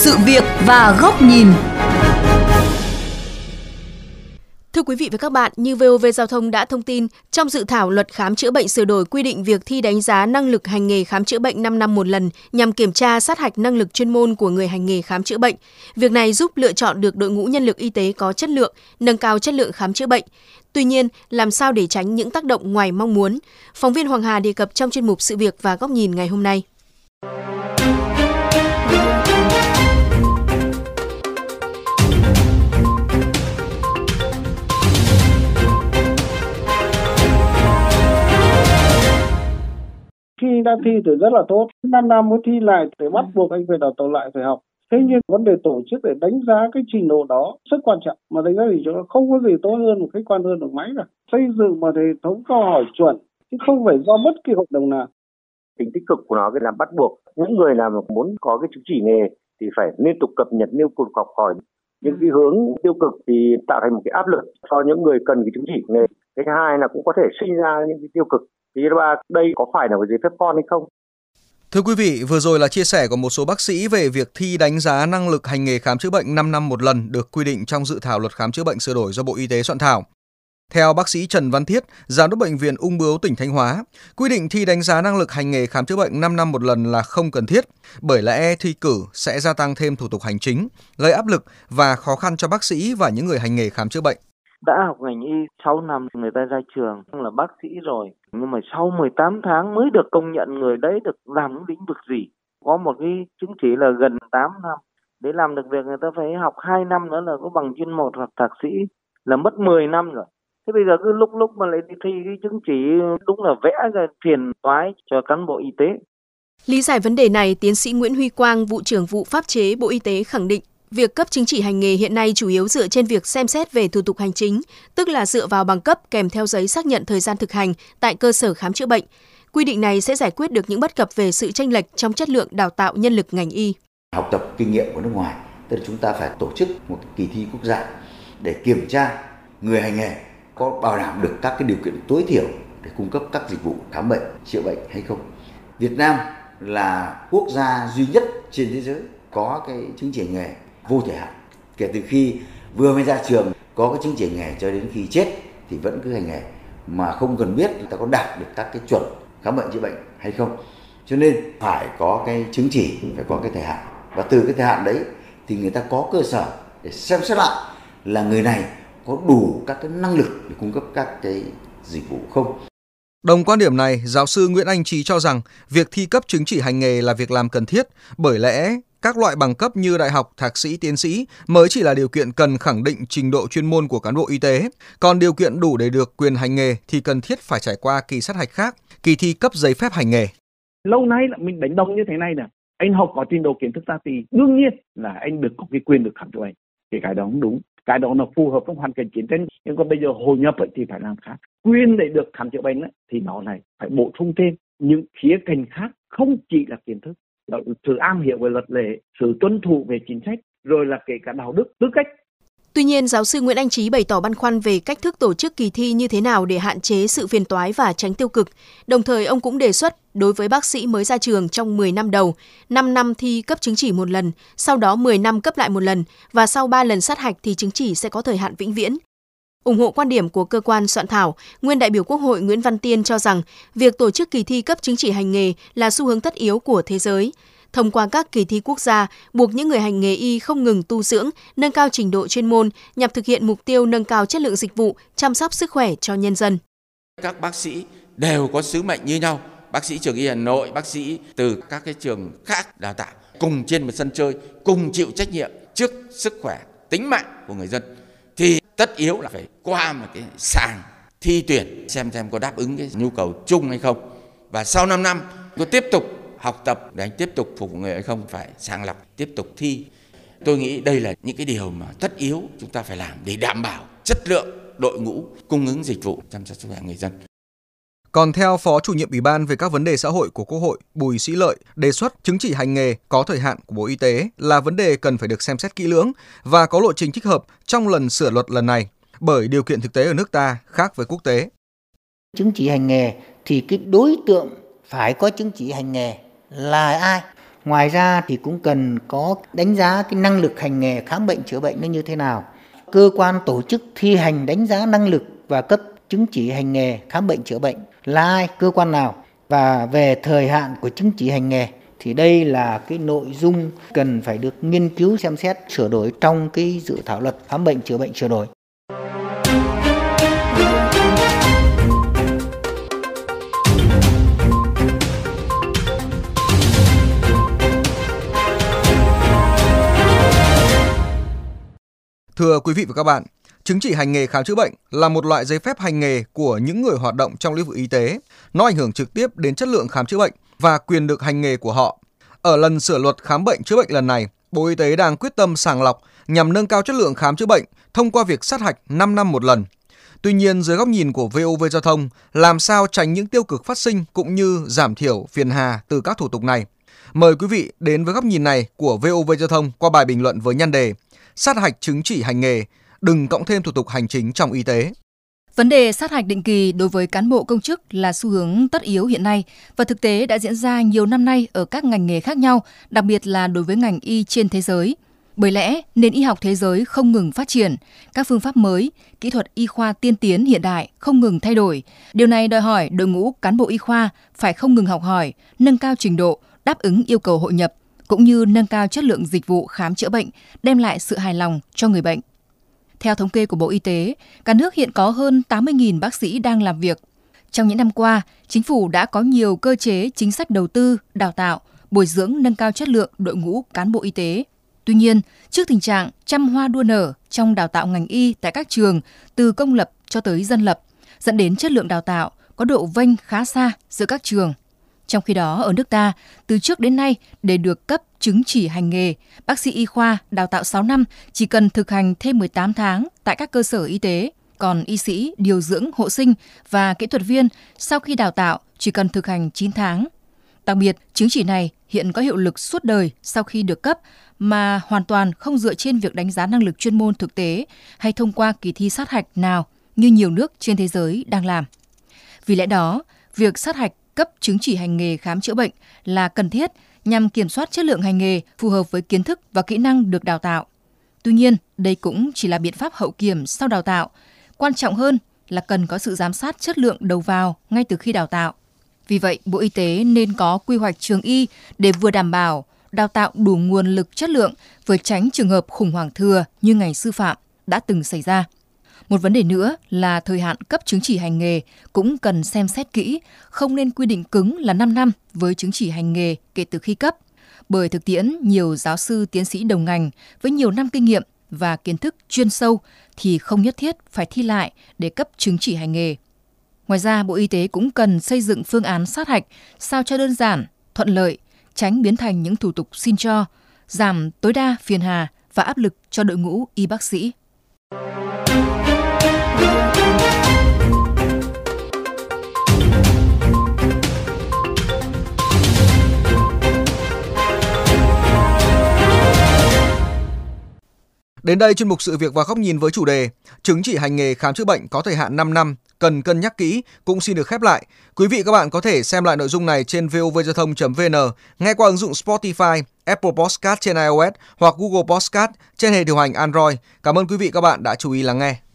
sự việc và góc nhìn. Thưa quý vị và các bạn, như VOV Giao thông đã thông tin, trong dự thảo luật khám chữa bệnh sửa đổi quy định việc thi đánh giá năng lực hành nghề khám chữa bệnh 5 năm một lần nhằm kiểm tra sát hạch năng lực chuyên môn của người hành nghề khám chữa bệnh. Việc này giúp lựa chọn được đội ngũ nhân lực y tế có chất lượng, nâng cao chất lượng khám chữa bệnh. Tuy nhiên, làm sao để tránh những tác động ngoài mong muốn? Phóng viên Hoàng Hà đề cập trong chuyên mục Sự việc và góc nhìn ngày hôm nay. Khi đã thi thì rất là tốt. 5 năm mới thi lại để bắt buộc anh phải đào tạo lại phải học. Thế nhưng vấn đề tổ chức để đánh giá cái trình độ đó rất quan trọng. Mà đánh giá thì chỗ không có gì tốt hơn một khách quan hơn được máy cả. Xây dựng một hệ thống câu hỏi chuẩn chứ không phải do bất kỳ hội đồng nào. Tính tích cực của nó là bắt buộc những người nào muốn có cái chứng chỉ nghề thì phải liên tục cập nhật liên tục học hỏi những cái hướng tiêu cực thì tạo thành một cái áp lực cho những người cần cái chứng chỉ nghề cái thứ hai là cũng có thể sinh ra những cái tiêu cực thì là đây có phải là một giấy phép con hay không Thưa quý vị, vừa rồi là chia sẻ của một số bác sĩ về việc thi đánh giá năng lực hành nghề khám chữa bệnh 5 năm một lần được quy định trong dự thảo luật khám chữa bệnh sửa đổi do Bộ Y tế soạn thảo. Theo bác sĩ Trần Văn Thiết, giám đốc bệnh viện Ung bướu tỉnh Thanh Hóa, quy định thi đánh giá năng lực hành nghề khám chữa bệnh 5 năm một lần là không cần thiết, bởi lẽ thi cử sẽ gia tăng thêm thủ tục hành chính, gây áp lực và khó khăn cho bác sĩ và những người hành nghề khám chữa bệnh đã học ngành y 6 năm người ta ra trường là bác sĩ rồi. Nhưng mà sau 18 tháng mới được công nhận người đấy được làm lĩnh vực gì. Có một cái chứng chỉ là gần 8 năm. Để làm được việc người ta phải học 2 năm nữa là có bằng chuyên một hoặc thạc sĩ. Là mất 10 năm rồi. Thế bây giờ cứ lúc lúc mà lại đi thi cái chứng chỉ đúng là vẽ ra phiền toái cho cán bộ y tế. Lý giải vấn đề này, tiến sĩ Nguyễn Huy Quang, vụ trưởng vụ pháp chế Bộ Y tế khẳng định. Việc cấp chứng chỉ hành nghề hiện nay chủ yếu dựa trên việc xem xét về thủ tục hành chính, tức là dựa vào bằng cấp kèm theo giấy xác nhận thời gian thực hành tại cơ sở khám chữa bệnh. Quy định này sẽ giải quyết được những bất cập về sự tranh lệch trong chất lượng đào tạo nhân lực ngành y. Học tập kinh nghiệm của nước ngoài, tức là chúng ta phải tổ chức một kỳ thi quốc gia để kiểm tra người hành nghề có bảo đảm được các cái điều kiện tối thiểu để cung cấp các dịch vụ khám bệnh, chữa bệnh hay không. Việt Nam là quốc gia duy nhất trên thế giới có cái chứng chỉ nghề vô thời hạn. Kể từ khi vừa mới ra trường, có cái chứng chỉ nghề cho đến khi chết thì vẫn cứ hành nghề, mà không cần biết người ta có đạt được các cái chuẩn khám bệnh chữa bệnh hay không. Cho nên phải có cái chứng chỉ, phải có cái thời hạn. Và từ cái thời hạn đấy thì người ta có cơ sở để xem xét lại là người này có đủ các cái năng lực để cung cấp các cái dịch vụ không. Đồng quan điểm này, giáo sư Nguyễn Anh Trí cho rằng việc thi cấp chứng chỉ hành nghề là việc làm cần thiết bởi lẽ các loại bằng cấp như đại học, thạc sĩ, tiến sĩ mới chỉ là điều kiện cần khẳng định trình độ chuyên môn của cán bộ y tế. Còn điều kiện đủ để được quyền hành nghề thì cần thiết phải trải qua kỳ sát hạch khác, kỳ thi cấp giấy phép hành nghề. Lâu nay là mình đánh đồng như thế này nè. Anh học có trình độ kiến thức ra thì đương nhiên là anh được có cái quyền được khám chữa bệnh. Thì cái đó không đúng. Cái đó nó phù hợp với hoàn cảnh chiến tranh. Nhưng còn bây giờ hội nhập ấy thì phải làm khác. Quyền để được khám chữa bệnh ấy, thì nó này phải bổ sung thêm những khía cạnh khác không chỉ là kiến thức sự am hiểu về luật lệ, sự tuân thủ về chính sách, rồi là kể cả đạo đức, tư cách. Tuy nhiên, giáo sư Nguyễn Anh Trí bày tỏ băn khoăn về cách thức tổ chức kỳ thi như thế nào để hạn chế sự phiền toái và tránh tiêu cực. Đồng thời, ông cũng đề xuất đối với bác sĩ mới ra trường trong 10 năm đầu, 5 năm thi cấp chứng chỉ một lần, sau đó 10 năm cấp lại một lần và sau 3 lần sát hạch thì chứng chỉ sẽ có thời hạn vĩnh viễn. ủng hộ quan điểm của cơ quan soạn thảo, nguyên đại biểu Quốc hội Nguyễn Văn Tiên cho rằng việc tổ chức kỳ thi cấp chứng chỉ hành nghề là xu hướng tất yếu của thế giới. Thông qua các kỳ thi quốc gia, buộc những người hành nghề y không ngừng tu dưỡng, nâng cao trình độ chuyên môn nhằm thực hiện mục tiêu nâng cao chất lượng dịch vụ, chăm sóc sức khỏe cho nhân dân. Các bác sĩ đều có sứ mệnh như nhau. Bác sĩ trường y Hà Nội, bác sĩ từ các cái trường khác đào tạo cùng trên một sân chơi, cùng chịu trách nhiệm trước sức khỏe, tính mạng của người dân thì tất yếu là phải qua một cái sàng thi tuyển xem xem có đáp ứng cái nhu cầu chung hay không và sau 5 năm có tiếp tục học tập để anh tiếp tục phục vụ người hay không phải sàng lọc tiếp tục thi. Tôi nghĩ đây là những cái điều mà tất yếu chúng ta phải làm để đảm bảo chất lượng đội ngũ cung ứng dịch vụ chăm sóc sức khỏe người dân. Còn theo Phó chủ nhiệm Ủy ban về các vấn đề xã hội của Quốc hội Bùi Sĩ Lợi, đề xuất chứng chỉ hành nghề có thời hạn của Bộ Y tế là vấn đề cần phải được xem xét kỹ lưỡng và có lộ trình thích hợp trong lần sửa luật lần này, bởi điều kiện thực tế ở nước ta khác với quốc tế. Chứng chỉ hành nghề thì cái đối tượng phải có chứng chỉ hành nghề là ai? Ngoài ra thì cũng cần có đánh giá cái năng lực hành nghề khám bệnh chữa bệnh nó như thế nào. Cơ quan tổ chức thi hành đánh giá năng lực và cấp chứng chỉ hành nghề khám bệnh chữa bệnh là ai, cơ quan nào và về thời hạn của chứng chỉ hành nghề thì đây là cái nội dung cần phải được nghiên cứu xem xét sửa đổi trong cái dự thảo luật khám bệnh chữa bệnh sửa đổi. Thưa quý vị và các bạn, chứng chỉ hành nghề khám chữa bệnh là một loại giấy phép hành nghề của những người hoạt động trong lĩnh vực y tế. Nó ảnh hưởng trực tiếp đến chất lượng khám chữa bệnh và quyền được hành nghề của họ. Ở lần sửa luật khám bệnh chữa bệnh lần này, Bộ Y tế đang quyết tâm sàng lọc nhằm nâng cao chất lượng khám chữa bệnh thông qua việc sát hạch 5 năm một lần. Tuy nhiên, dưới góc nhìn của VOV Giao thông, làm sao tránh những tiêu cực phát sinh cũng như giảm thiểu phiền hà từ các thủ tục này? Mời quý vị đến với góc nhìn này của VOV Giao thông qua bài bình luận với nhan đề Sát hạch chứng chỉ hành nghề, đừng cộng thêm thủ tục hành chính trong y tế. Vấn đề sát hạch định kỳ đối với cán bộ công chức là xu hướng tất yếu hiện nay và thực tế đã diễn ra nhiều năm nay ở các ngành nghề khác nhau, đặc biệt là đối với ngành y trên thế giới. Bởi lẽ, nền y học thế giới không ngừng phát triển, các phương pháp mới, kỹ thuật y khoa tiên tiến hiện đại không ngừng thay đổi. Điều này đòi hỏi đội ngũ cán bộ y khoa phải không ngừng học hỏi, nâng cao trình độ, đáp ứng yêu cầu hội nhập, cũng như nâng cao chất lượng dịch vụ khám chữa bệnh, đem lại sự hài lòng cho người bệnh. Theo thống kê của Bộ Y tế, cả nước hiện có hơn 80.000 bác sĩ đang làm việc. Trong những năm qua, chính phủ đã có nhiều cơ chế chính sách đầu tư, đào tạo, bồi dưỡng nâng cao chất lượng đội ngũ cán bộ y tế. Tuy nhiên, trước tình trạng trăm hoa đua nở trong đào tạo ngành y tại các trường từ công lập cho tới dân lập, dẫn đến chất lượng đào tạo có độ vênh khá xa giữa các trường. Trong khi đó, ở nước ta, từ trước đến nay, để được cấp chứng chỉ hành nghề, bác sĩ y khoa đào tạo 6 năm chỉ cần thực hành thêm 18 tháng tại các cơ sở y tế. Còn y sĩ, điều dưỡng, hộ sinh và kỹ thuật viên sau khi đào tạo chỉ cần thực hành 9 tháng. Đặc biệt, chứng chỉ này hiện có hiệu lực suốt đời sau khi được cấp mà hoàn toàn không dựa trên việc đánh giá năng lực chuyên môn thực tế hay thông qua kỳ thi sát hạch nào như nhiều nước trên thế giới đang làm. Vì lẽ đó, việc sát hạch cấp chứng chỉ hành nghề khám chữa bệnh là cần thiết nhằm kiểm soát chất lượng hành nghề phù hợp với kiến thức và kỹ năng được đào tạo. Tuy nhiên, đây cũng chỉ là biện pháp hậu kiểm sau đào tạo. Quan trọng hơn là cần có sự giám sát chất lượng đầu vào ngay từ khi đào tạo. Vì vậy, Bộ Y tế nên có quy hoạch trường y để vừa đảm bảo đào tạo đủ nguồn lực chất lượng vừa tránh trường hợp khủng hoảng thừa như ngành sư phạm đã từng xảy ra. Một vấn đề nữa là thời hạn cấp chứng chỉ hành nghề cũng cần xem xét kỹ, không nên quy định cứng là 5 năm với chứng chỉ hành nghề kể từ khi cấp. Bởi thực tiễn, nhiều giáo sư tiến sĩ đồng ngành với nhiều năm kinh nghiệm và kiến thức chuyên sâu thì không nhất thiết phải thi lại để cấp chứng chỉ hành nghề. Ngoài ra, Bộ Y tế cũng cần xây dựng phương án sát hạch sao cho đơn giản, thuận lợi, tránh biến thành những thủ tục xin cho, giảm tối đa phiền hà và áp lực cho đội ngũ y bác sĩ. Đến đây chuyên mục sự việc và góc nhìn với chủ đề chứng chỉ hành nghề khám chữa bệnh có thời hạn 5 năm cần cân nhắc kỹ cũng xin được khép lại. Quý vị các bạn có thể xem lại nội dung này trên vovgiao thông.vn, nghe qua ứng dụng Spotify, Apple Podcast trên iOS hoặc Google Podcast trên hệ điều hành Android. Cảm ơn quý vị các bạn đã chú ý lắng nghe.